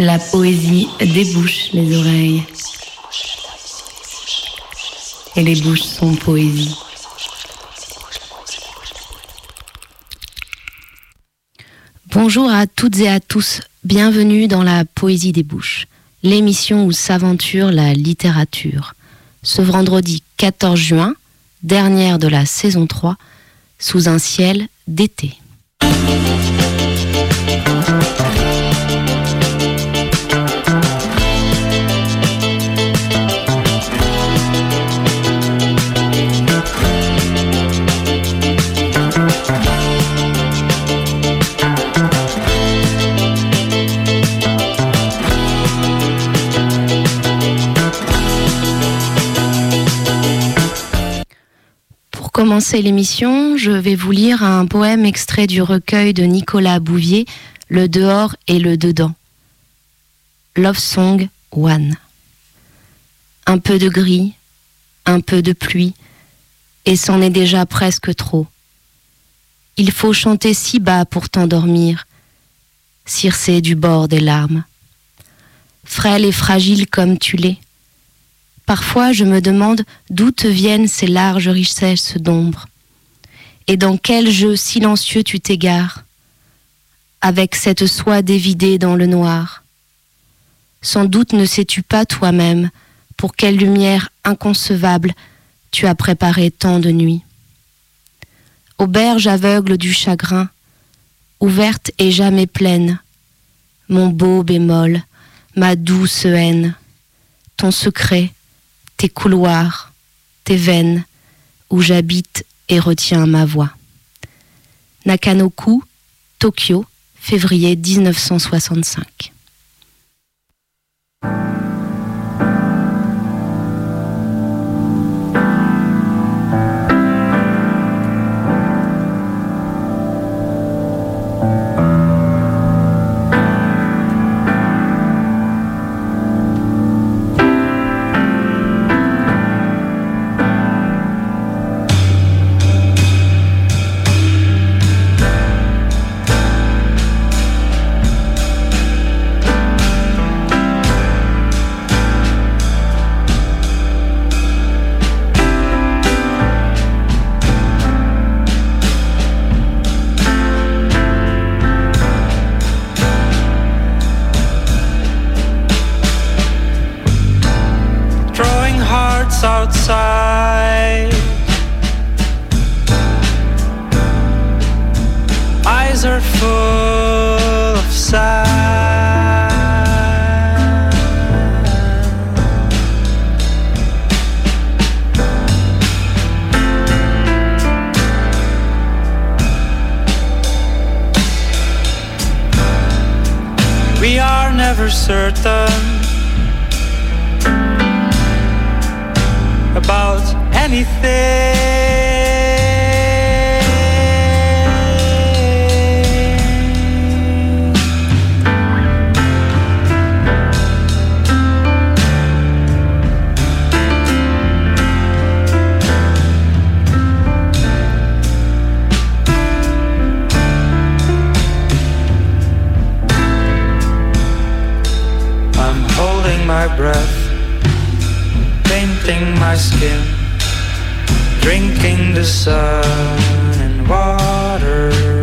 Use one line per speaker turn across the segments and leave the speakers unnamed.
La poésie débouche les oreilles. Et les bouches sont poésie.
Bonjour à toutes et à tous, bienvenue dans la Poésie des Bouches, l'émission où s'aventure la littérature. Ce vendredi 14 juin, dernière de la saison 3, sous un ciel d'été. Commencer l'émission, je vais vous lire un poème extrait du recueil de Nicolas Bouvier, Le dehors et le dedans. Love Song One. Un peu de gris, un peu de pluie, et c'en est déjà presque trop. Il faut chanter si bas pour t'endormir, circer du bord des larmes. Frêle et fragile comme tu l'es, Parfois, je me demande d'où te viennent ces larges richesses d'ombre, et dans quel jeu silencieux tu t'égares, avec cette soie dévidée dans le noir. Sans doute ne sais-tu pas toi-même pour quelle lumière inconcevable tu as préparé tant de nuits. Auberge aveugle du chagrin, ouverte et jamais pleine, mon beau bémol, ma douce haine, ton secret, tes couloirs, tes veines, où j'habite et retiens ma voix. Nakanoku, Tokyo, février 1965.
never certain about anything. my breath, painting my skin, drinking the sun and water.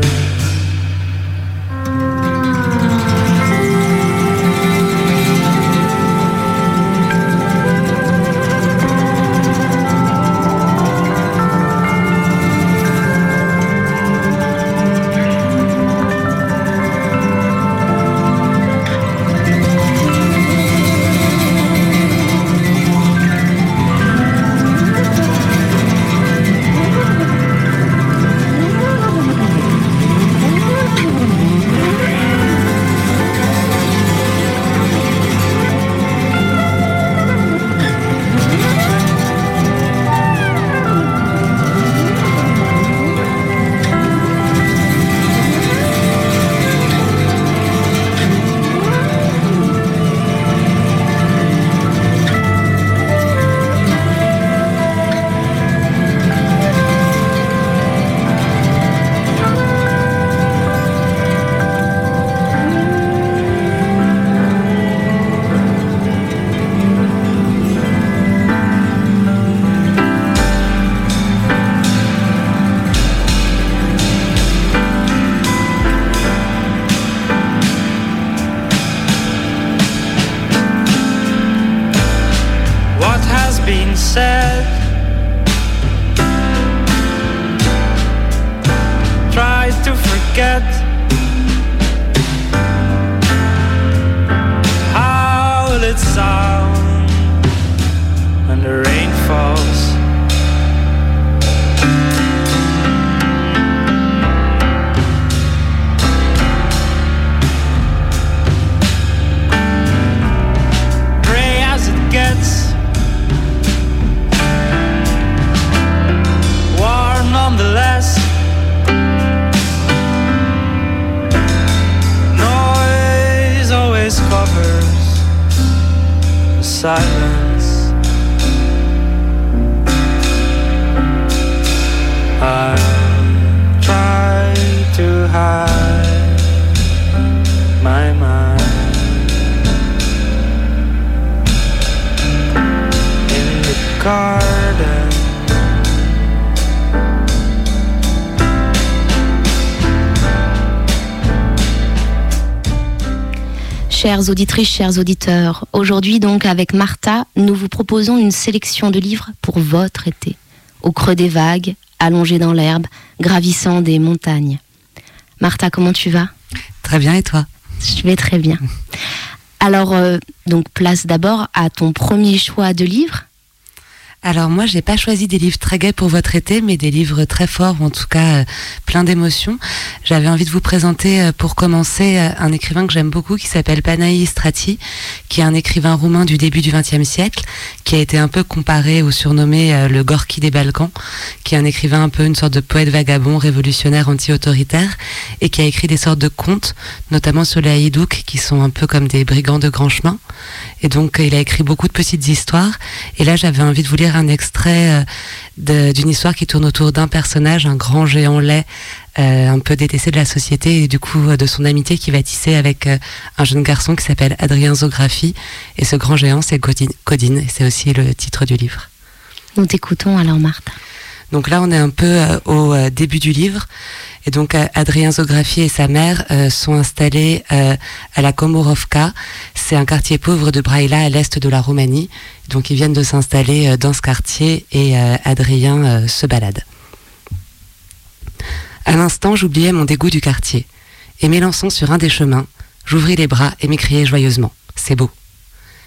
Garden.
Chères auditrices, chers auditeurs, aujourd'hui donc avec Martha, nous vous proposons une sélection de livres pour votre été. Au creux des vagues, allongé dans l'herbe, gravissant des montagnes. Martha, comment tu vas?
Très bien, et toi?
Je vais très bien. Alors, euh, donc place d'abord à ton premier choix de livre.
Alors moi, j'ai pas choisi des livres très gais pour votre été, mais des livres très forts, ou en tout cas euh, plein d'émotions. J'avais envie de vous présenter, euh, pour commencer, euh, un écrivain que j'aime beaucoup, qui s'appelle Panayi Strati, qui est un écrivain roumain du début du XXe siècle, qui a été un peu comparé ou surnommé euh, le Gorky des Balkans, qui est un écrivain un peu une sorte de poète vagabond, révolutionnaire, anti-autoritaire, et qui a écrit des sortes de contes, notamment sur les haïdouks, qui sont un peu comme des brigands de grand chemin. Et donc, il a écrit beaucoup de petites histoires. Et là, j'avais envie de vous lire un extrait euh, d'une histoire qui tourne autour d'un personnage, un grand géant laid, euh, un peu détesté de la société, et du coup, euh, de son amitié qui va tisser avec un jeune garçon qui s'appelle Adrien Zographie. Et ce grand géant, c'est Codine, c'est aussi le titre du livre.
Nous t'écoutons alors, Martha.
Donc là, on est un peu euh, au euh, début du livre. Et donc, euh, Adrien Zographie et sa mère sont installés à la Komorovka. C'est un quartier pauvre de Braila à l'est de la Roumanie. Donc, ils viennent de s'installer dans ce quartier et Adrien se balade. À l'instant, j'oubliais mon dégoût du quartier. Et m'élançant sur un des chemins, j'ouvris les bras et m'écriai joyeusement. C'est beau.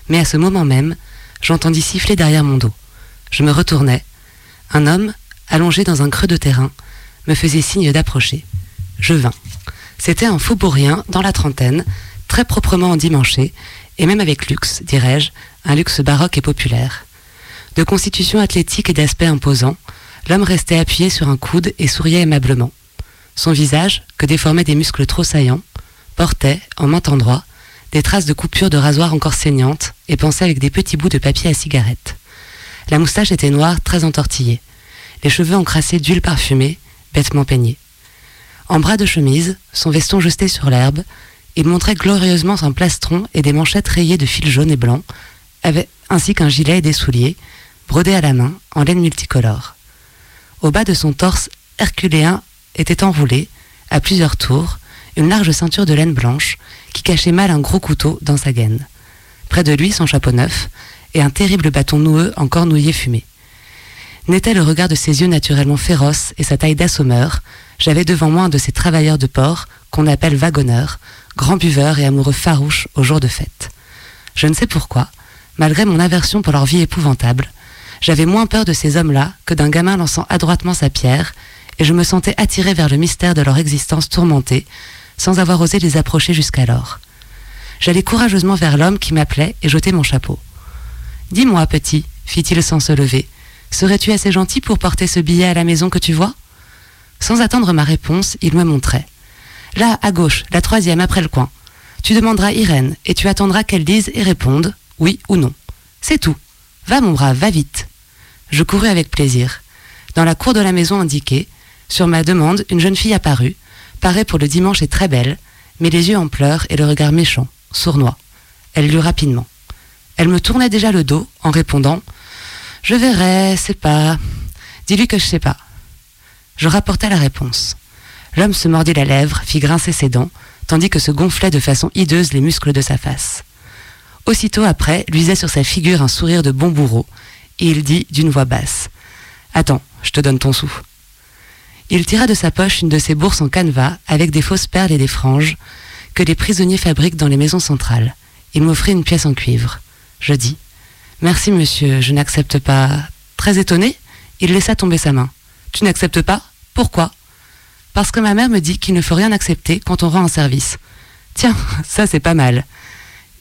Mais à ce moment même, j'entendis siffler derrière mon dos. Je me retournai. Un homme, allongé dans un creux de terrain, me faisait signe d'approcher. Je vins. C'était un faubourien dans la trentaine, très proprement endimanché, et même avec luxe, dirais-je, un luxe baroque et populaire. De constitution athlétique et d'aspect imposant, l'homme restait appuyé sur un coude et souriait aimablement. Son visage, que déformaient des muscles trop saillants, portait, en maint endroit, des traces de coupures de rasoir encore saignantes et pensait avec des petits bouts de papier à cigarette. La moustache était noire, très entortillée. Les cheveux encrassés d'huile parfumée, bêtement peignés. En bras de chemise, son veston jeté sur l'herbe, il montrait glorieusement son plastron et des manchettes rayées de fils jaunes et blancs, avec, ainsi qu'un gilet et des souliers, brodés à la main, en laine multicolore. Au bas de son torse herculéen était enroulé, à plusieurs tours, une large ceinture de laine blanche qui cachait mal un gros couteau dans sa gaine. Près de lui, son chapeau neuf et un terrible bâton noueux encore nouillé fumé. N'était le regard de ses yeux naturellement féroces et sa taille d'assommeur, j'avais devant moi un de ces travailleurs de port qu'on appelle wagonneurs, grands buveurs et amoureux farouches aux jours de fête. Je ne sais pourquoi, malgré mon aversion pour leur vie épouvantable, j'avais moins peur de ces hommes-là que d'un gamin lançant adroitement sa pierre, et je me sentais attiré vers le mystère de leur existence tourmentée, sans avoir osé les approcher jusqu'alors. J'allai courageusement vers l'homme qui m'appelait et jetai mon chapeau. Dis-moi, petit, fit-il sans se lever, serais-tu assez gentil pour porter ce billet à la maison que tu vois? Sans attendre ma réponse, il me montrait. Là, à gauche, la troisième après le coin. Tu demanderas Irène et tu attendras qu'elle dise et réponde oui ou non. C'est tout. Va, mon brave, va vite. Je courus avec plaisir. Dans la cour de la maison indiquée, sur ma demande, une jeune fille apparut, parée pour le dimanche et très belle, mais les yeux en pleurs et le regard méchant, sournois. Elle lut rapidement. Elle me tournait déjà le dos en répondant Je verrai, c'est pas. Dis-lui que je sais pas. Je rapportai la réponse. L'homme se mordit la lèvre, fit grincer ses dents, tandis que se gonflaient de façon hideuse les muscles de sa face. Aussitôt après, luisait sur sa figure un sourire de bon bourreau, et il dit d'une voix basse Attends, je te donne ton sou. Il tira de sa poche une de ses bourses en canevas avec des fausses perles et des franges que les prisonniers fabriquent dans les maisons centrales. Il m'offrit une pièce en cuivre. Je dis Merci, monsieur, je n'accepte pas. Très étonné, il laissa tomber sa main. Tu n'acceptes pas Pourquoi Parce que ma mère me dit qu'il ne faut rien accepter quand on rend un service. Tiens, ça c'est pas mal.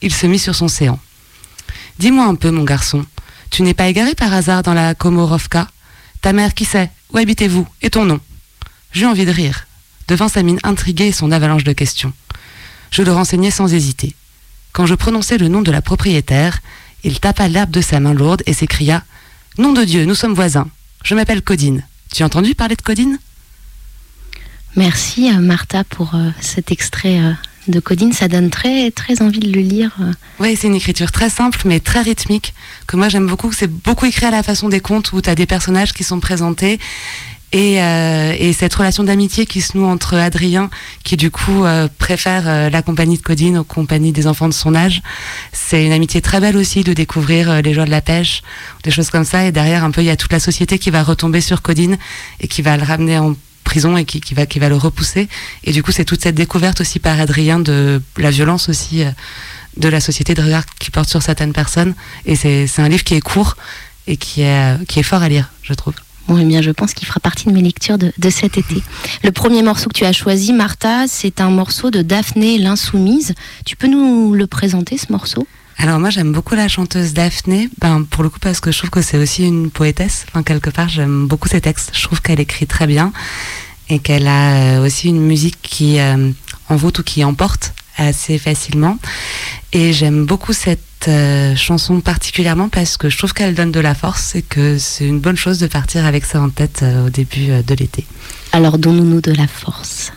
Il se mit sur son séant. Dis-moi un peu, mon garçon, tu n'es pas égaré par hasard dans la Komorovka Ta mère, qui sait? Où habitez-vous? Et ton nom? J'eus envie de rire, devant sa mine intriguée et son avalanche de questions. Je le renseignai sans hésiter. Quand je prononçai le nom de la propriétaire, il tapa l'herbe de sa main lourde et s'écria Nom de Dieu, nous sommes voisins. Je m'appelle Codine. Tu as entendu parler de Codine?
Merci euh, Martha pour euh, cet extrait euh, de Codine. Ça donne très, très envie de le lire.
Oui, c'est une écriture très simple mais très rythmique que moi j'aime beaucoup. C'est beaucoup écrit à la façon des contes où tu as des personnages qui sont présentés et, euh, et cette relation d'amitié qui se noue entre Adrien qui du coup euh, préfère euh, la compagnie de Codine aux compagnies des enfants de son âge. C'est une amitié très belle aussi de découvrir euh, les joies de la pêche, des choses comme ça. Et derrière un peu il y a toute la société qui va retomber sur Codine et qui va le ramener en prison et qui, qui va qui va le repousser. Et du coup c'est toute cette découverte aussi par Adrien de la violence aussi euh, de la société de regard qui porte sur certaines personnes. Et c'est un livre qui est court et qui est euh, qui est fort à lire je trouve
Bon, eh bien, je pense qu'il fera partie de mes lectures de, de cet été. Le premier morceau que tu as choisi, Martha, c'est un morceau de Daphné l'Insoumise. Tu peux nous le présenter, ce morceau?
Alors moi j'aime beaucoup la chanteuse Daphné, ben pour le coup parce que je trouve que c'est aussi une poétesse. Enfin quelque part j'aime beaucoup ses textes. Je trouve qu'elle écrit très bien et qu'elle a euh, aussi une musique qui euh, envoûte ou qui emporte assez facilement. Et j'aime beaucoup cette euh, chanson particulièrement parce que je trouve qu'elle donne de la force et que c'est une bonne chose de partir avec ça en tête euh, au début euh, de l'été.
Alors, donnons-nous de la force.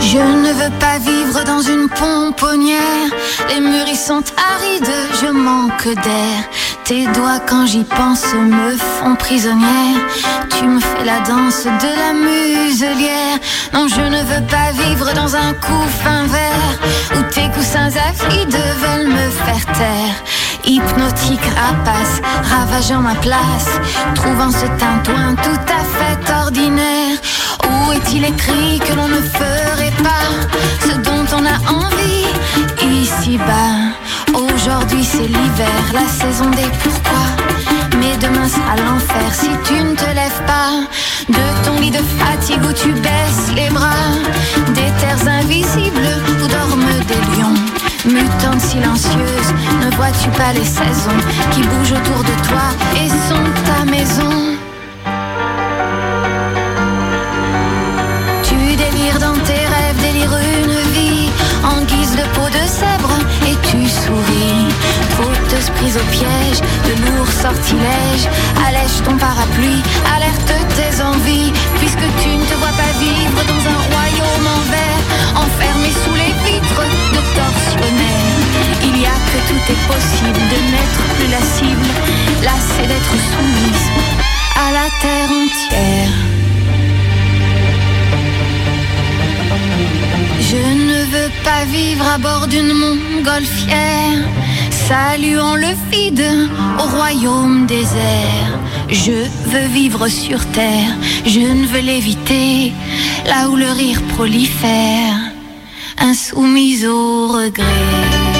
Je ne veux pas vivre dans une pomponnière. Les murs y sont arides, je manque d'air. Tes doigts, quand j'y pense, me font prisonnière. Tu me fais la danse de la muselière. Non, je ne veux pas vivre dans un couffin vert où tes coussins avides veulent me faire taire. Hypnotique rapace, ravageant ma place, trouvant ce tintouin tout à fait ordinaire. Où est-il écrit que l'on ne ferait pas ce dont on a envie? Ici-bas Aujourd'hui c'est l'hiver, la saison des pourquoi. Mais demain sera l'enfer si tu ne te lèves pas de ton lit de fatigue où tu baisses les bras, des terres invisibles où dorment des lions. Mutante silencieuse, ne vois-tu pas les saisons qui bougent autour de toi et sont ta maison? Prise au piège, de lourds sortilèges, allège ton parapluie, alerte tes envies, puisque tu ne te vois pas vivre dans un royaume en verre, enfermé sous les vitres de tortionnaires. Il y a que tout est possible de n'être plus la cible, lassée d'être soumise à la terre entière. Je ne veux pas vivre à bord d'une montgolfière, saluant le vide au royaume désert. Je veux vivre sur terre, je ne veux l'éviter, là où le rire prolifère, insoumise au regret.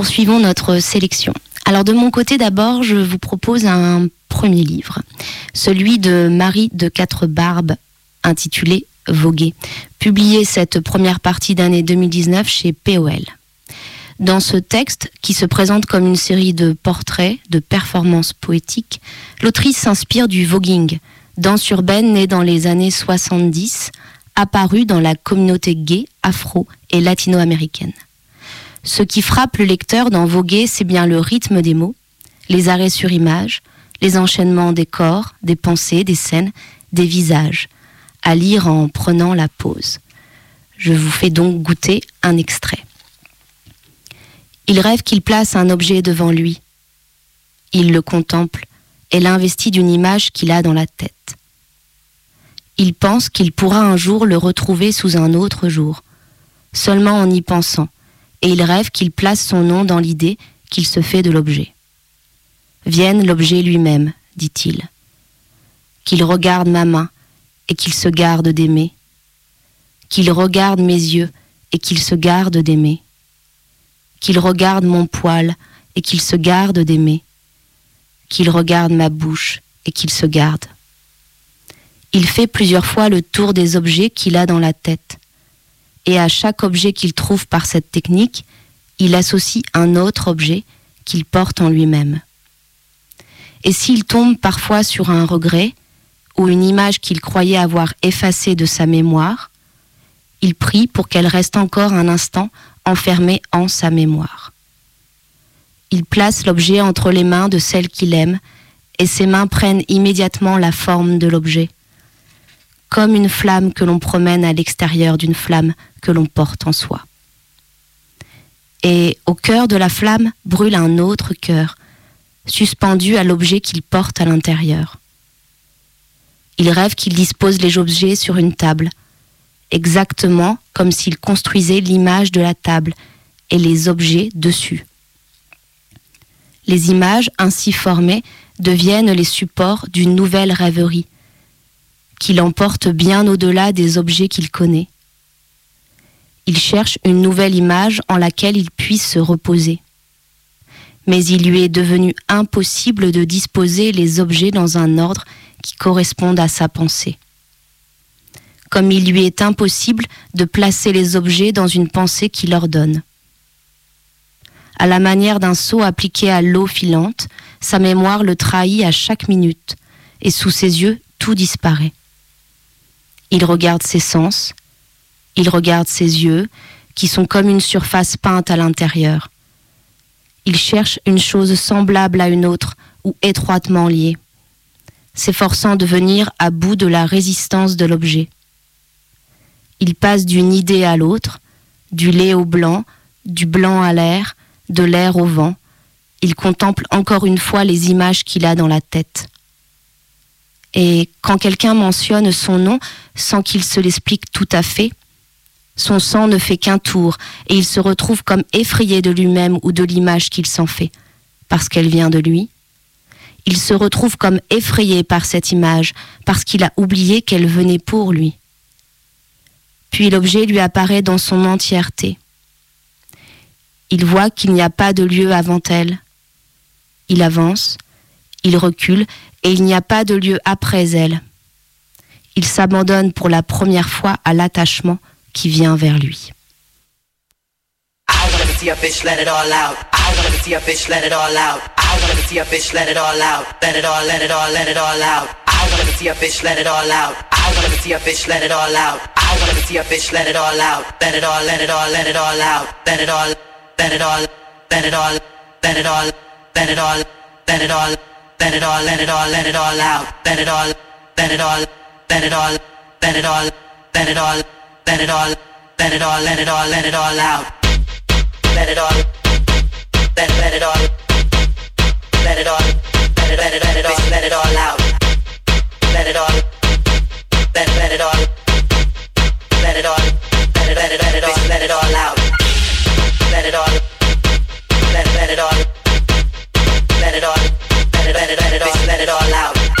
Poursuivons notre sélection. Alors de mon côté d'abord, je vous propose un premier livre, celui de Marie de Quatre Barbes, intitulé Voguer, publié cette première partie d'année 2019 chez POL. Dans ce texte, qui se présente comme une série de portraits, de performances poétiques, l'autrice s'inspire du voguing, danse urbaine née dans les années 70, apparue dans la communauté gay, afro et latino-américaine. Ce qui frappe le lecteur dans voguer, c'est bien le rythme des mots, les arrêts sur image, les enchaînements des corps, des pensées, des scènes, des visages, à lire en prenant la pause. Je vous fais donc goûter un extrait. Il rêve qu'il place un objet devant lui. Il le contemple et l'investit d'une image qu'il a dans la tête. Il pense qu'il pourra un jour le retrouver sous un autre jour, seulement en y pensant, et il rêve qu'il place son nom dans l'idée qu'il se fait de l'objet. Vienne l'objet lui-même, dit-il. Qu'il regarde ma main et qu'il se garde d'aimer. Qu'il regarde mes yeux et qu'il se garde d'aimer. Qu'il regarde mon poil et qu'il se garde d'aimer. Qu'il regarde ma bouche et qu'il se garde. Il fait plusieurs fois le tour des objets qu'il a dans la tête. Et à chaque objet qu'il trouve par cette technique, il associe un autre objet qu'il porte en lui-même. Et s'il tombe parfois sur un regret ou une image qu'il croyait avoir effacée de sa mémoire, il prie pour qu'elle reste encore un instant enfermée en sa mémoire. Il place l'objet entre les mains de celle qu'il aime et ses mains prennent immédiatement la forme de l'objet, comme une flamme que l'on promène à l'extérieur d'une flamme que l'on porte en soi. Et au cœur de la flamme brûle un autre cœur, suspendu à l'objet qu'il porte à l'intérieur. Il rêve qu'il dispose les objets sur une table, exactement comme s'il construisait l'image de la table et les objets dessus. Les images ainsi formées deviennent les supports d'une nouvelle rêverie, qui l'emporte bien au-delà des objets qu'il connaît. Il cherche une nouvelle image en laquelle il puisse se reposer mais il lui est devenu impossible de disposer les objets dans un ordre qui corresponde à sa pensée. Comme il lui est impossible de placer les objets dans une pensée qui leur donne. À la manière d'un seau appliqué à l'eau filante, sa mémoire le trahit à chaque minute, et sous ses yeux, tout disparaît. Il regarde ses sens, il regarde ses yeux, qui sont comme une surface peinte à l'intérieur il cherche une chose semblable à une autre ou étroitement liée, s'efforçant de venir à bout de la résistance de l'objet. Il passe d'une idée à l'autre, du lait au blanc, du blanc à l'air, de l'air au vent. Il contemple encore une fois les images qu'il a dans la tête. Et quand quelqu'un mentionne son nom sans qu'il se l'explique tout à fait, son sang ne fait qu'un tour, et il se retrouve comme effrayé de lui-même ou de l'image qu'il s'en fait, parce qu'elle vient de lui. Il se retrouve comme effrayé par cette image, parce qu'il a oublié qu'elle venait pour lui. Puis l'objet lui apparaît dans son entièreté. Il voit qu'il n'y a pas de lieu avant elle. Il avance, il recule, et il n'y a pas de lieu après elle. Il s'abandonne pour la première fois à l'attachement qui vient vers lui. Let it all, let it all let it all out. Let it all, let it all, let it all, let it all, let it all. Let it all, let it all, let it all, let it all out. Let it all, let let it all, let it all, let it let it let it all, let it all out. Let it all, let let it all, let it all, let it let it let it all, let it all out. Let it all, let let it all, let it all, let it let it let it all,
let it all out.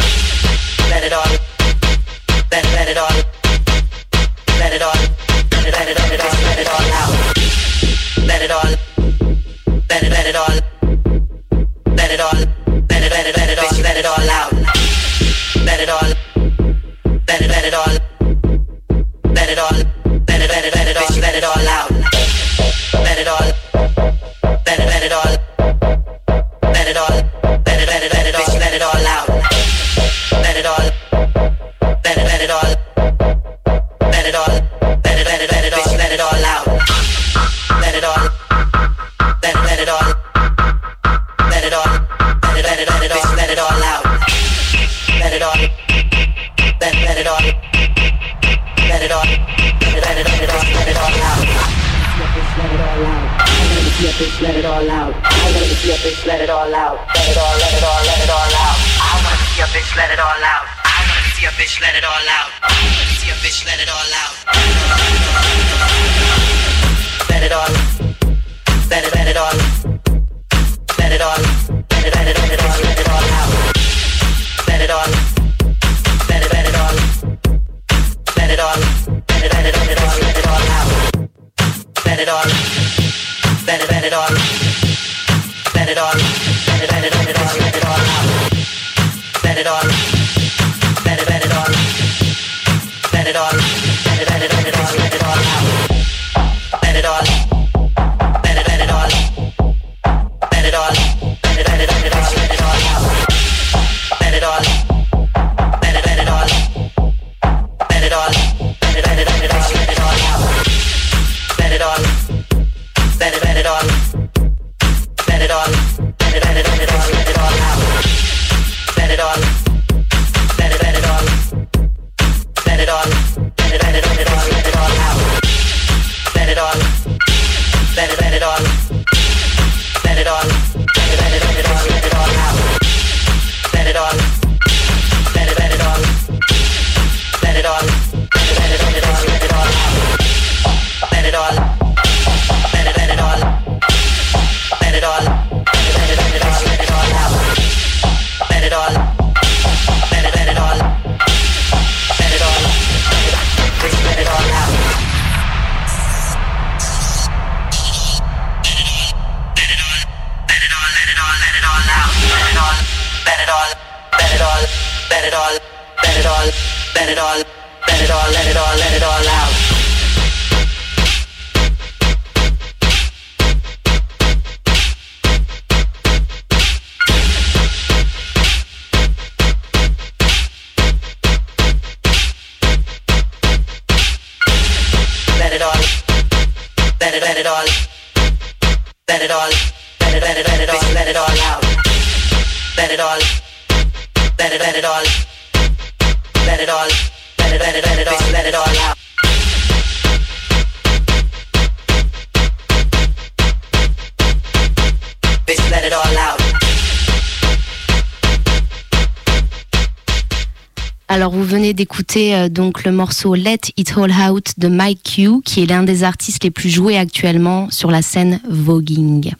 Alors vous venez d'écouter euh, donc le morceau Let It All Out de Mike Q, qui est l'un des artistes les plus joués actuellement sur la scène voguing.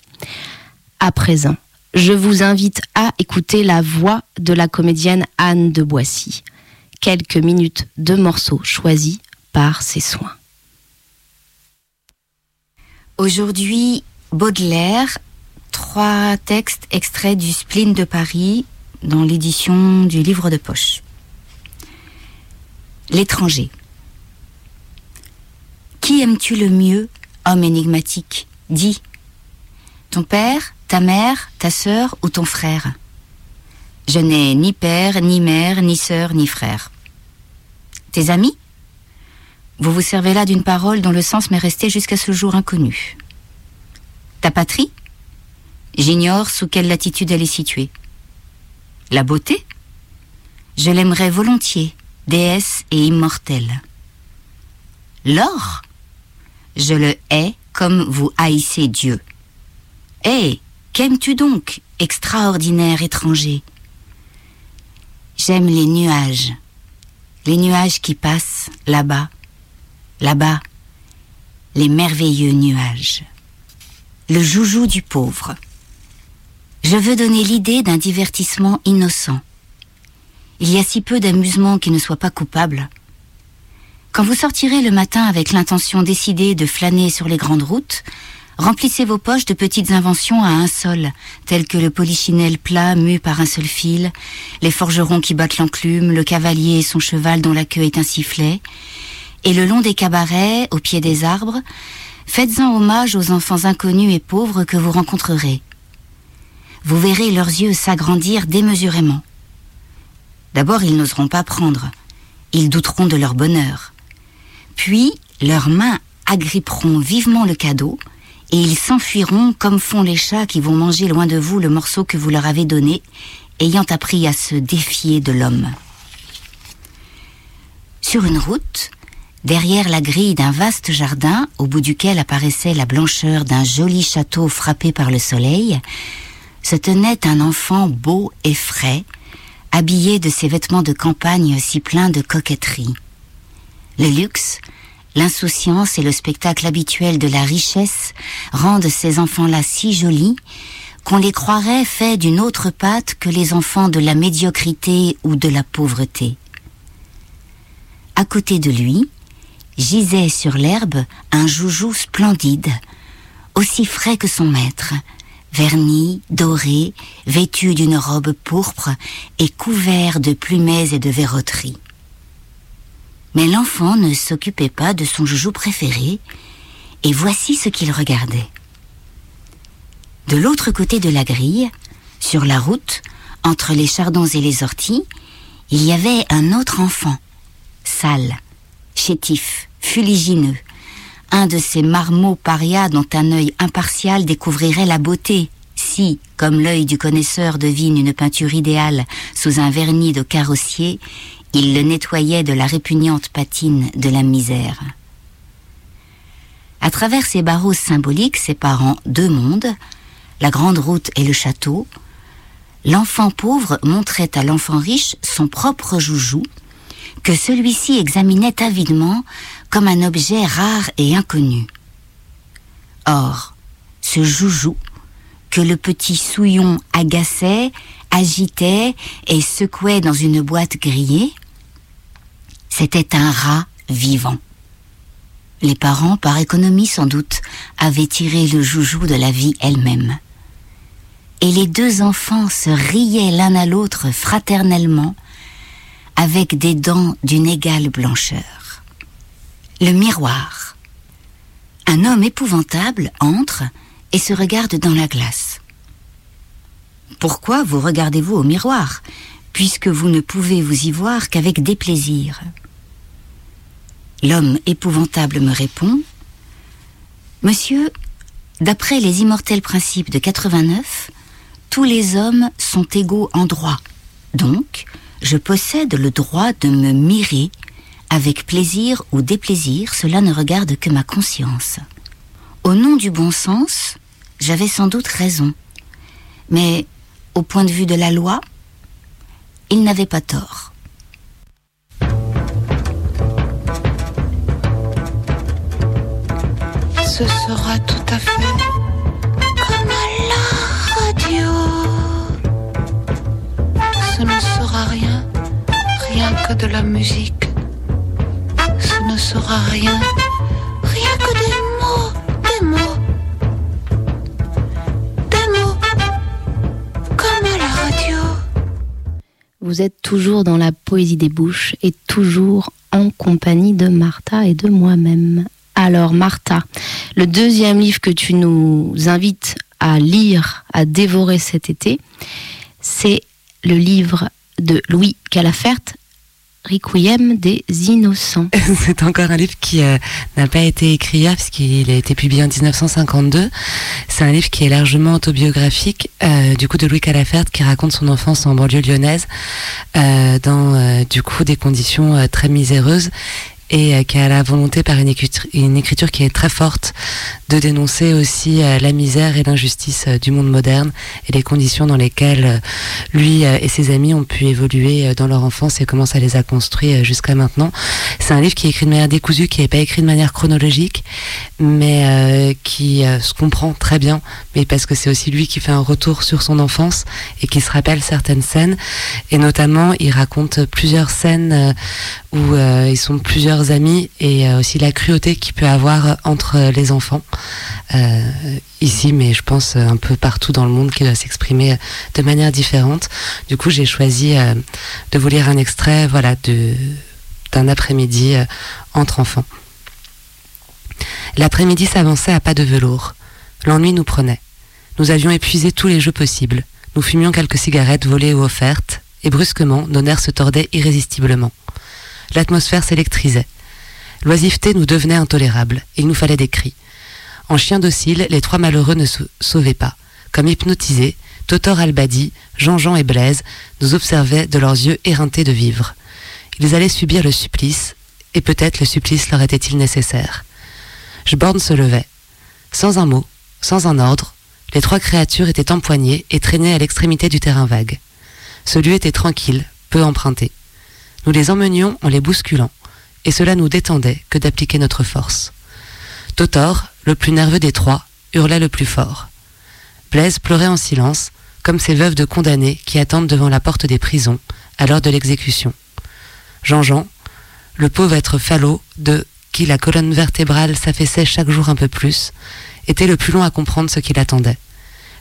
À présent, je vous invite à écouter la voix de la comédienne Anne de Boissy. Quelques minutes de morceaux choisis par ses soins.
Aujourd'hui, Baudelaire, trois textes extraits du Spleen de Paris dans l'édition du livre de poche. L'étranger. Qui aimes-tu le mieux, homme énigmatique? Dis. Ton père, ta mère, ta sœur ou ton frère Je n'ai ni père, ni mère, ni sœur, ni frère. Tes amis? Vous vous servez là d'une parole dont le sens m'est resté jusqu'à ce jour inconnu. Ta patrie? J'ignore sous quelle latitude elle est située. La beauté? Je l'aimerais volontiers, déesse et immortelle. L'or? Je le hais comme vous haïssez Dieu. Hé, qu'aimes-tu donc, extraordinaire étranger? J'aime les nuages, les nuages qui passent là-bas, là-bas, les merveilleux nuages. Le joujou du pauvre. Je veux donner l'idée d'un divertissement innocent. Il y a si peu d'amusement qui ne soit pas coupable. Quand vous sortirez le matin avec l'intention décidée de flâner sur les grandes routes, remplissez vos poches de petites inventions à un sol, telles que le polichinelle plat mu par un seul fil, les forgerons qui battent l'enclume, le cavalier et son cheval dont la queue est un sifflet, et le long des cabarets, au pied des arbres, faites-en hommage aux enfants inconnus et pauvres que vous rencontrerez. Vous verrez leurs yeux s'agrandir démesurément. D'abord, ils n'oseront pas prendre. Ils douteront de leur bonheur. Puis, leurs mains agripperont vivement le cadeau et ils s'enfuiront comme font les chats qui vont manger loin de vous le morceau que vous leur avez donné, ayant appris à se défier de l'homme. Sur une route, derrière la grille d'un vaste jardin au bout duquel apparaissait la blancheur d'un joli château frappé par le soleil, se tenait un enfant beau et frais, habillé de ses vêtements de campagne si pleins de coquetterie. Le luxe, l'insouciance et le spectacle habituel de la richesse rendent ces enfants-là si jolis qu'on les croirait faits d'une autre pâte que les enfants de la médiocrité ou de la pauvreté. À côté de lui, gisait sur l'herbe un joujou splendide, aussi frais que son maître, verni, doré, vêtu d'une robe pourpre et couvert de plumets et de verroteries. Mais l'enfant ne s'occupait pas de son joujou préféré, et voici ce qu'il regardait. De l'autre côté de la grille, sur la route, entre les chardons et les orties, il y avait un autre enfant, sale, chétif, fuligineux, un de ces marmots parias dont un œil impartial découvrirait la beauté, si, comme l'œil du connaisseur devine une peinture idéale sous un vernis de carrossier, il le nettoyait de la répugnante patine de la misère. À travers ces barreaux symboliques séparant deux mondes, la grande route et le château, l'enfant pauvre montrait à l'enfant riche son propre joujou, que celui-ci examinait avidement comme un objet rare et inconnu. Or, ce joujou, que le petit souillon agaçait, agitait et secouait dans une boîte grillée, c'était un rat vivant. Les parents, par économie sans doute, avaient tiré le joujou de la vie elle-même. Et les deux enfants se riaient l'un à l'autre fraternellement, avec des dents d'une égale blancheur. Le miroir. Un homme épouvantable entre et se regarde dans la glace. Pourquoi vous regardez-vous au miroir, puisque vous ne pouvez vous y voir qu'avec déplaisir L'homme épouvantable me répond Monsieur, d'après les immortels principes de 89, tous les hommes sont égaux en droit. Donc, je possède le droit de me mirer avec plaisir ou déplaisir, cela ne regarde que ma conscience. Au nom du bon sens, j'avais sans doute raison. Mais au point de vue de la loi, il n'avait pas tort.
Ce sera tout à fait comme à la radio. Ce ne sera rien, rien que de la musique. Ce ne sera rien, rien que des mots.
Vous êtes toujours dans la poésie des bouches et toujours en compagnie de Martha et de moi-même. Alors Martha, le deuxième livre que tu nous invites à lire, à dévorer cet été, c'est le livre de Louis Calafert, Requiem des Innocents.
C'est encore un livre qui euh, n'a pas été écrit hier puisqu'il a été publié en 1952. C'est un livre qui est largement autobiographique, euh, du coup de Louis Calafert qui raconte son enfance en banlieue lyonnaise euh, dans du coup des conditions très miséreuses et euh, qui a la volonté par une écriture, qui est très forte de dénoncer aussi euh, la misère et l'injustice euh, du monde moderne et les conditions dans lesquelles lui et ses amis ont pu évoluer dans leur enfance et comment ça les a construits jusqu'à maintenant. C'est un livre qui est écrit de manière décousue, qui n'est pas écrit de manière chronologique, mais qui se comprend très bien, mais parce que c'est aussi lui qui fait un retour sur son enfance et qui se rappelle certaines scènes. Et notamment, il raconte plusieurs scènes où ils sont plusieurs amis et euh, aussi la cruauté qu'il peut avoir entre les enfants. Euh, ici, mais je pense euh, un peu partout dans le monde qui doit s'exprimer de manière différente. Du coup, j'ai choisi de vous lire un extrait, voilà, d'un après-midi entre enfants. L'après-midi s'avançait à pas de velours. L'ennui nous prenait. Nous avions épuisé tous les jeux possibles. Nous fumions quelques cigarettes volées ou offertes, et brusquement, nos nerfs se tordaient irrésistiblement. L'atmosphère s'électrisait. L'oisiveté nous devenait intolérable. Il nous fallait des cris. En chien docile, les trois malheureux ne se sauvaient pas. Comme hypnotisés, Totor Albadi, Jean-Jean et Blaise nous observaient de leurs yeux éreintés de vivre. Ils allaient subir le supplice, et peut-être le supplice leur était-il nécessaire. Jborn se levait. Sans un mot, sans un ordre, les trois créatures étaient empoignées et traînées à l'extrémité du terrain vague. Ce lieu était tranquille, peu emprunté. Nous les emmenions en les bousculant, et cela nous détendait que d'appliquer notre force. Totor, le plus nerveux des trois, hurlait le plus fort. Blaise pleurait en silence, comme ces veuves de condamnés qui attendent devant la porte des prisons à l'heure de l'exécution. Jean-Jean, le pauvre être falot de qui la colonne vertébrale s'affaissait chaque jour un peu plus, était le plus long à comprendre ce qu'il attendait.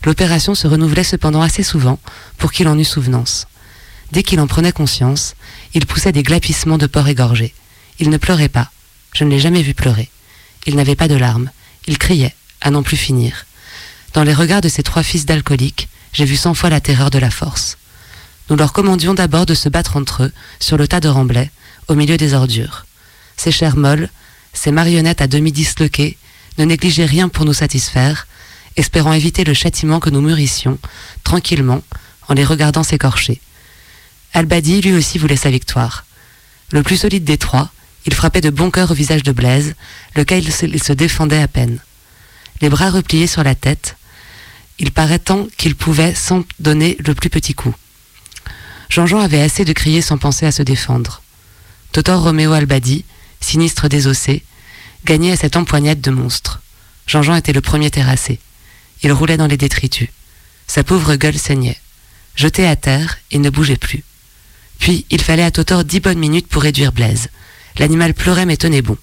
L'opération se renouvelait cependant assez souvent pour qu'il en eût souvenance. Dès qu'il en prenait conscience, il poussait des glapissements de porc égorgé. Il ne pleurait pas. Je ne l'ai jamais vu pleurer. Il n'avait pas de larmes. Il criait, à n'en plus finir. Dans les regards de ces trois fils d'alcooliques, j'ai vu cent fois la terreur de la force. Nous leur commandions d'abord de se battre entre eux, sur le tas de remblais, au milieu des ordures. Ces chairs molles, ces marionnettes à demi disloquées, ne négligeaient rien pour nous satisfaire, espérant éviter le châtiment que nous mûrissions, tranquillement, en les regardant s'écorcher. Albadi lui aussi voulait sa victoire. Le plus solide des trois, il frappait de bon cœur au visage de Blaise, lequel il se, défendait à peine. Les bras repliés sur la tête, il paraît tant qu'il pouvait sans donner le plus petit coup. Jean-Jean avait assez de crier sans penser à se défendre. Totor Roméo Albadi, sinistre désossé, gagnait à cette empoignade de monstre. Jean-Jean était le premier terrassé. Il roulait dans les détritus. Sa pauvre gueule saignait. Jeté à terre, il ne bougeait plus. Puis il fallait à Totor dix bonnes minutes pour réduire Blaise. L'animal pleurait mais tenait bon.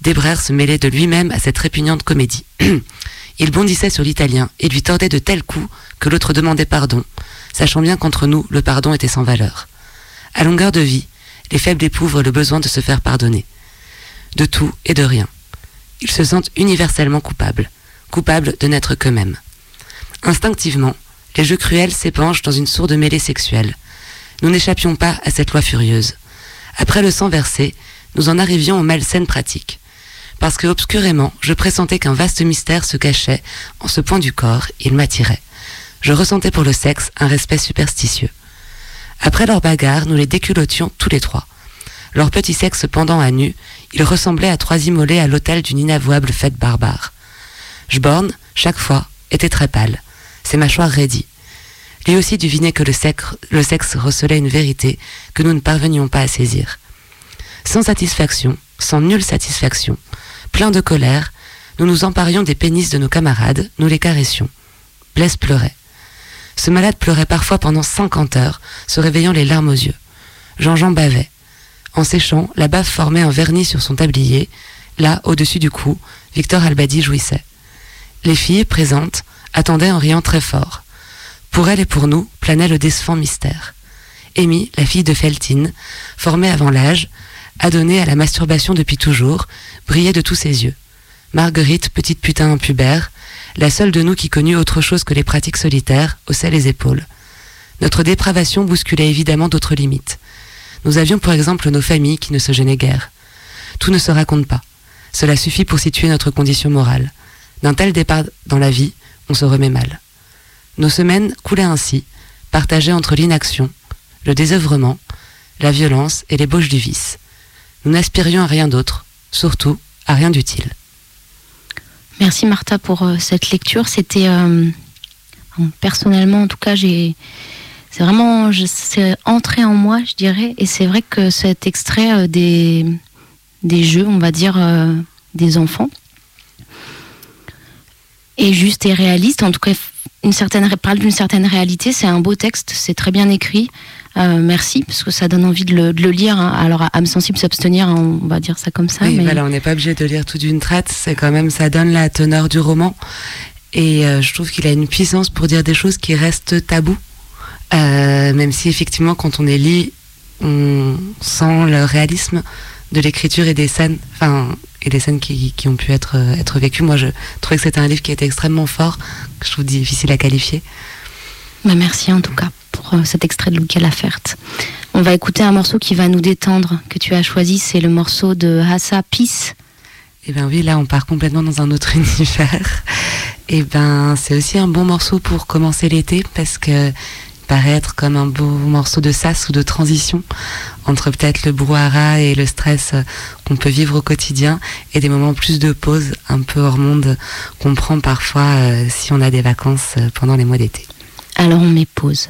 Desbrères se mêlait de lui-même à cette répugnante comédie. il bondissait sur l'italien et lui tordait de tels coups que l'autre demandait pardon, sachant bien qu'entre nous, le pardon était sans valeur. À longueur de vie, les faibles éprouvent le besoin de se faire pardonner. De tout et de rien. Ils se sentent universellement coupables, coupables de n'être qu'eux-mêmes. Instinctivement, les jeux cruels s'épanchent dans une sourde mêlée sexuelle. Nous n'échappions pas à cette loi furieuse. Après le sang versé, nous en arrivions aux malsaines pratiques. Parce que obscurément, je pressentais qu'un vaste mystère se cachait en ce point du corps, il m'attirait. Je ressentais pour le sexe un respect superstitieux. Après leur bagarre, nous les déculottions tous les trois. Leur petit sexe pendant à nu, ils ressemblaient à trois immolés à l'autel d'une inavouable fête barbare. Jborn, chaque fois, était très pâle, ses mâchoires raidies. Lui aussi devinait que le sexe, recelait une vérité que nous ne parvenions pas à saisir. Sans satisfaction, sans nulle satisfaction, plein de colère, nous nous emparions des pénis de nos camarades, nous les caressions. Blaise pleurait. Ce malade pleurait parfois pendant cinquante heures, se réveillant les larmes aux yeux. Jean-Jean bavait. En séchant, la bave formait un vernis sur son tablier. Là, au-dessus du cou, Victor Albadi jouissait. Les filles, présentes, attendaient en riant très fort. Pour elle et pour nous, planait le décevant mystère. Amy, la fille de Feltine, formée avant l'âge, adonnée à la masturbation depuis toujours, brillait de tous ses yeux. Marguerite, petite putain impubère, la seule de nous qui connut autre chose que les pratiques solitaires, haussait les épaules. Notre dépravation bousculait évidemment d'autres limites. Nous avions pour exemple nos familles qui ne se gênaient guère. Tout ne se raconte pas. Cela suffit pour situer notre condition morale. D'un tel départ dans la vie, on se remet mal. Nos semaines coulaient ainsi, partagées entre l'inaction, le désœuvrement, la violence et l'ébauche du vice. Nous n'aspirions à rien d'autre, surtout à rien d'utile.
Merci Martha pour euh, cette lecture. C'était euh, personnellement, en tout cas, j'ai c'est vraiment c'est entré en moi, je dirais. Et c'est vrai que cet extrait euh, des des jeux, on va dire, des enfants, est juste et réaliste. En tout cas, une certaine parle d'une certaine réalité. C'est un beau texte, c'est très bien écrit. Euh, merci parce que ça donne envie de le, de le lire. hein. Alors, à âme sensible s'abstenir, hein, on va dire ça comme ça.
Oui,
mais...
voilà, on n'est pas obligé de lire tout d'une traite, c'est quand même, ça donne la teneur du roman. Et euh, je trouve qu'il a une puissance pour dire des choses qui restent tabous. Euh, même si effectivement, quand on les lit, on sent le réalisme de l'écriture et des scènes, enfin, et des scènes qui, qui ont pu être, euh, être vécues. Moi, je trouvais que c'était un livre qui était extrêmement fort, que je trouve difficile à qualifier.
Bah, merci en tout cas pour euh, cet extrait de Luca Laferte. On va écouter un morceau qui va nous détendre, que tu as choisi, c'est le morceau de Hassa Peace.
Et ben oui, là on part complètement dans un autre univers. Et ben c'est aussi un bon morceau pour commencer l'été parce que paraît être comme un beau morceau de sas ou de transition entre peut-être le brouhaha et le stress euh, qu'on peut vivre au quotidien et des moments plus de pause un peu hors monde qu'on prend parfois euh, si on a des vacances euh, pendant les mois d'été.
Alors on met pause.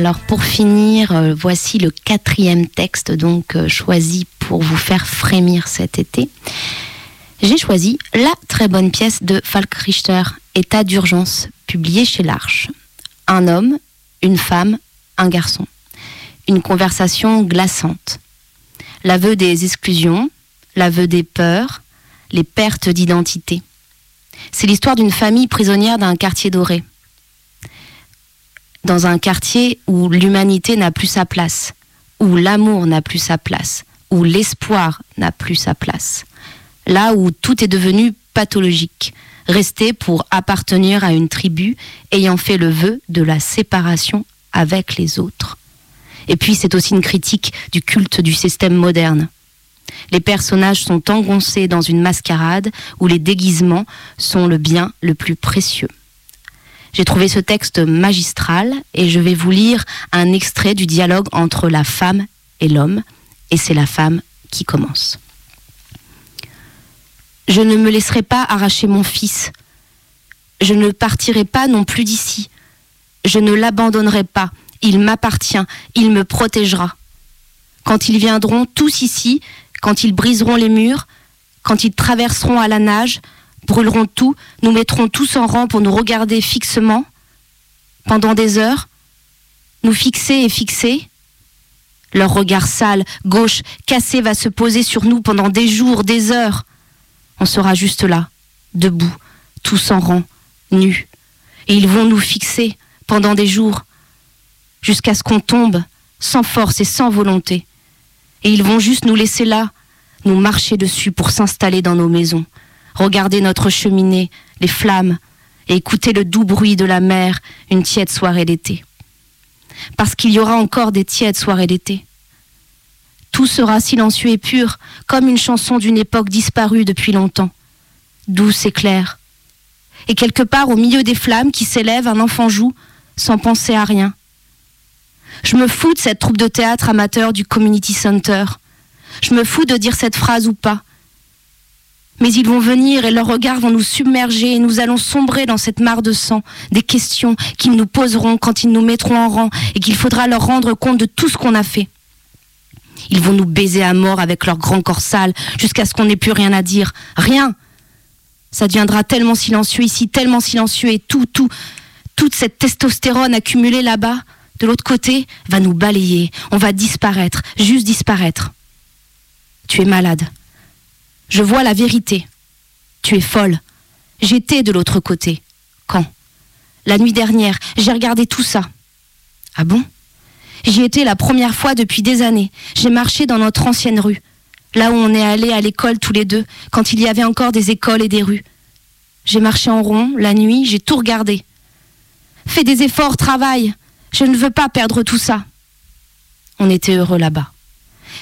Alors pour finir, euh, voici le quatrième texte donc euh, choisi pour vous faire frémir cet été. J'ai choisi la très bonne pièce de Falk Richter, État d'urgence, publiée chez l'Arche. Un homme, une femme, un garçon. Une conversation glaçante. L'aveu des exclusions, l'aveu des peurs, les pertes d'identité. C'est l'histoire d'une famille prisonnière d'un quartier doré dans un quartier où l'humanité n'a plus sa place, où l'amour n'a plus sa place, où l'espoir n'a plus sa place. Là où tout est devenu pathologique, resté pour appartenir à une tribu ayant fait le vœu de la séparation avec les autres. Et puis c'est aussi une critique du culte du système moderne. Les personnages sont engoncés dans une mascarade où les déguisements sont le bien le plus précieux. J'ai trouvé ce texte magistral et je vais vous lire un extrait du dialogue entre la femme et l'homme, et c'est la femme qui commence. Je ne me laisserai pas arracher mon fils. Je ne partirai pas non plus d'ici. Je ne l'abandonnerai pas. Il m'appartient. Il me protégera. Quand ils viendront tous ici, quand ils briseront les murs, quand ils traverseront à la nage, brûleront tout, nous mettrons tous en rang pour nous regarder fixement, pendant des heures, nous fixer et fixer. Leur regard sale, gauche, cassé va se poser sur nous pendant des jours, des heures. On sera juste là, debout, tous en rang, nus. Et ils vont nous fixer,
pendant des jours, jusqu'à ce qu'on tombe sans force et sans volonté. Et ils vont juste nous laisser là, nous marcher dessus pour s'installer dans nos maisons, regarder notre cheminée, les flammes, et écouter le doux bruit de la mer une tiède soirée d'été. Parce qu'il y aura encore des tièdes soirées d'été. Tout sera silencieux et pur, comme une chanson d'une époque disparue depuis longtemps, douce et claire. Et quelque part au milieu des flammes qui s'élèvent, un enfant joue, sans penser à rien. Je me fous de cette troupe de théâtre amateur du Community Center. Je me fous de dire cette phrase ou pas. Mais ils vont venir et leurs regards vont nous submerger et nous allons sombrer dans cette mare de sang, des questions qu'ils nous poseront quand ils nous mettront en rang et qu'il faudra leur rendre compte de tout ce qu'on a fait. Ils vont nous baiser à mort avec leur grand corps sale jusqu'à ce qu'on n'ait plus rien à dire. Rien. Ça deviendra tellement silencieux ici, tellement silencieux et tout, tout, toute cette testostérone accumulée là-bas, de l'autre côté, va nous balayer. On va disparaître, juste disparaître. Tu es malade. Je vois la vérité. Tu es folle. J'étais de l'autre côté. Quand? La nuit dernière, j'ai regardé tout ça. Ah bon? J'y étais la première fois depuis des années. J'ai marché dans notre ancienne rue, là où on est allé à l'école tous les deux, quand il y avait encore des écoles et des rues. J'ai marché en rond, la nuit, j'ai tout regardé. Fais des efforts, travaille. Je ne veux pas perdre tout ça. On était heureux là-bas.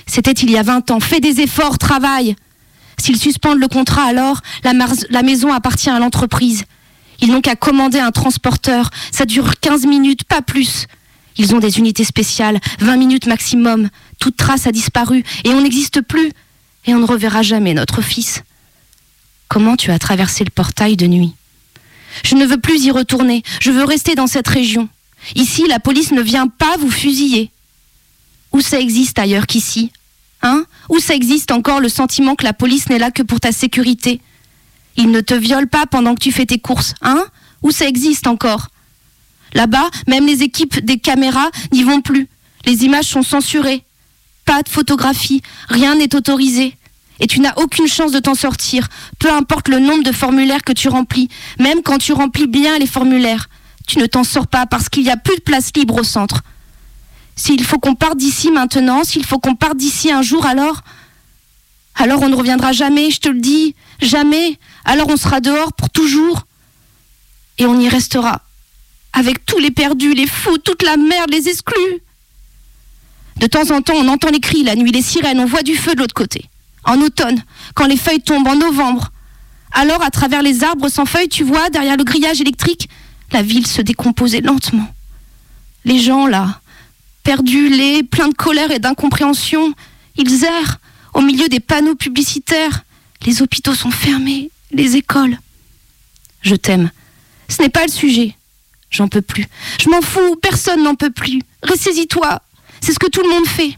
C'était il y a 20 ans. Fais des efforts, travaille. S'ils suspendent le contrat, alors la, maison appartient à l'entreprise. Ils n'ont qu'à commander un transporteur. Ça dure 15 minutes, pas plus. Ils ont des unités spéciales, 20 minutes maximum. Toute trace a disparu et on n'existe plus. Et on ne reverra jamais notre fils. Comment tu as traversé le portail de nuit? Je ne veux plus y retourner. Je veux rester dans cette région. Ici, la police ne vient pas vous fusiller. Où ça existe ailleurs qu'ici? Hein? Où ça existe encore le sentiment que la police n'est là que pour ta sécurité? Ils ne te violent pas pendant que tu fais tes courses, hein? Où ça existe encore? Là-bas, même les équipes des caméras n'y vont plus. Les images sont censurées. Pas de photographie, rien n'est autorisé. Et tu n'as aucune chance de t'en sortir, peu importe le nombre de formulaires que tu remplis, même quand tu remplis bien les formulaires. Tu ne t'en sors pas parce qu'il n'y a plus de place libre au centre. S'il faut qu'on parte d'ici maintenant, s'il faut qu'on parte d'ici un jour, alors... Alors on ne reviendra jamais, je te le dis, jamais. Alors on sera dehors pour toujours. Et on y restera avec tous les perdus, les fous, toute la merde, les exclus. De temps en temps, on entend les cris, la nuit, les sirènes, on voit du feu de l'autre côté. En automne, quand les feuilles tombent, en novembre. Alors, à travers les arbres sans feuilles, tu vois, derrière le grillage électrique, la ville se décomposait lentement. Les gens, là, perdus, laids, pleins de colère et d'incompréhension, ils errent au milieu des panneaux publicitaires. Les hôpitaux sont fermés, les écoles. Je t'aime. Ce n'est pas le sujet. J'en peux plus. Je m'en fous, personne n'en peut plus. Ressaisis-toi. C'est ce que tout le monde fait.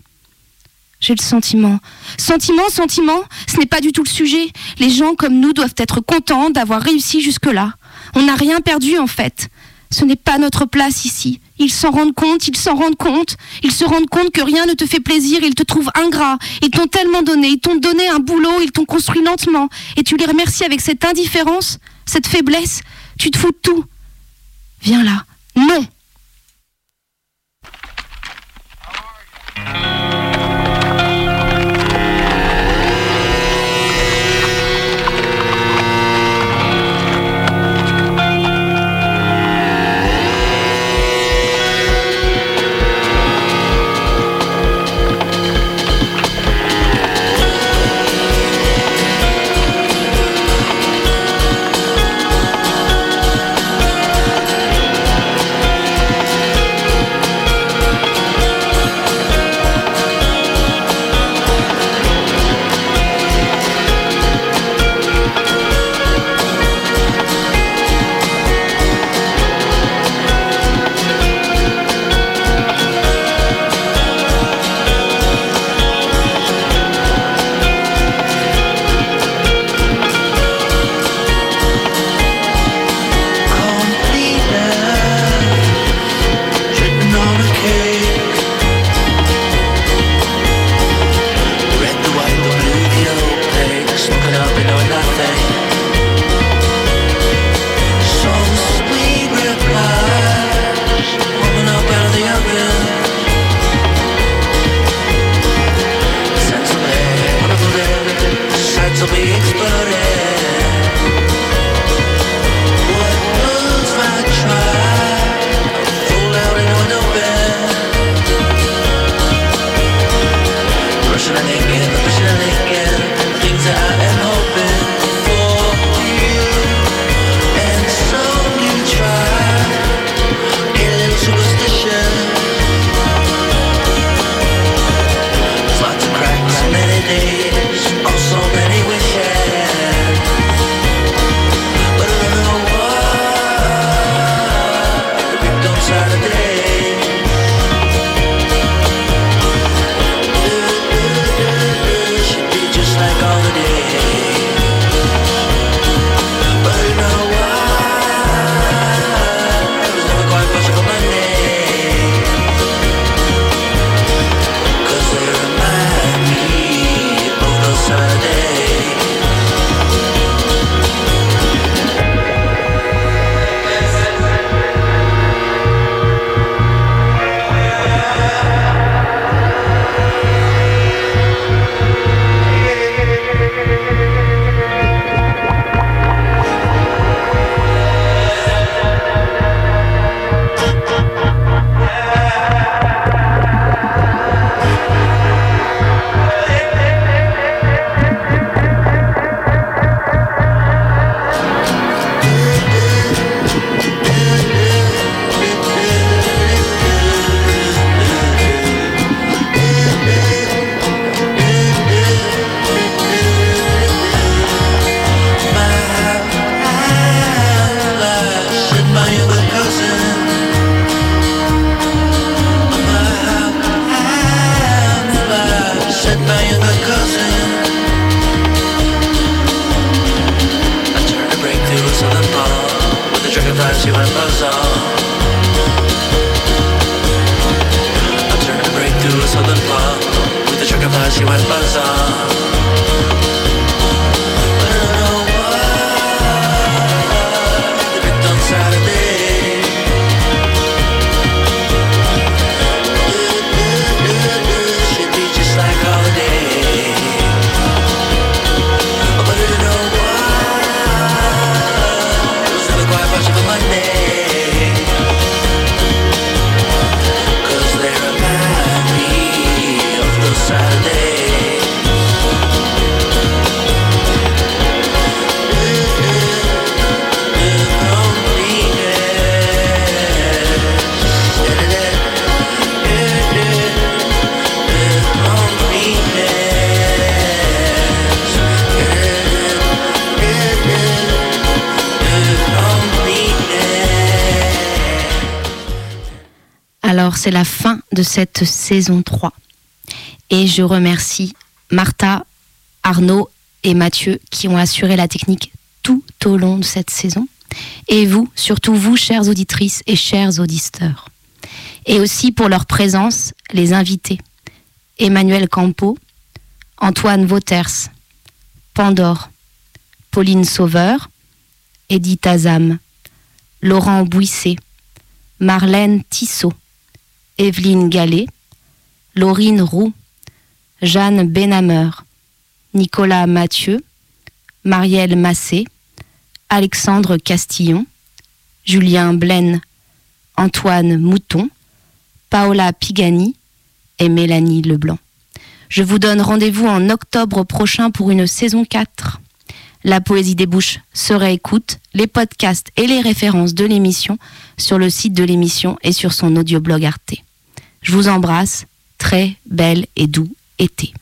J'ai le sentiment. Sentiment, sentiment, ce n'est pas du tout le sujet. Les gens comme nous doivent être contents d'avoir réussi jusque-là. On n'a rien perdu en fait. Ce n'est pas notre place ici. Ils s'en rendent compte, ils s'en rendent compte. Ils se rendent compte que rien ne te fait plaisir, ils te trouvent ingrat. Ils t'ont tellement donné, ils t'ont donné un boulot, ils t'ont construit lentement. Et tu les remercies avec cette indifférence, cette faiblesse. Tu te fous de tout. Viens là. Non c'est la fin de cette saison 3. Et je remercie Martha, Arnaud et Mathieu qui ont assuré la technique tout au long de cette saison. Et vous, surtout vous, chères auditrices et chers auditeurs. Et aussi pour leur présence, les invités. Emmanuel Campo, Antoine Vauters, Pandore, Pauline Sauveur, Edith Azam, Laurent Bouisset, Marlène Tissot, Evelyne Gallet, Laurine Roux, Jeanne Benhamer, Nicolas Mathieu, Marielle Massé, Alexandre Castillon, Julien Blaine, Antoine Mouton, Paola Pigani et Mélanie Leblanc. Je vous donne rendez-vous en octobre prochain pour une saison 4. La poésie des bouches se réécoute, les podcasts et les références de l'émission sur le site de l'émission et sur son audioblog Arte. Je vous embrasse, très belle et doux été.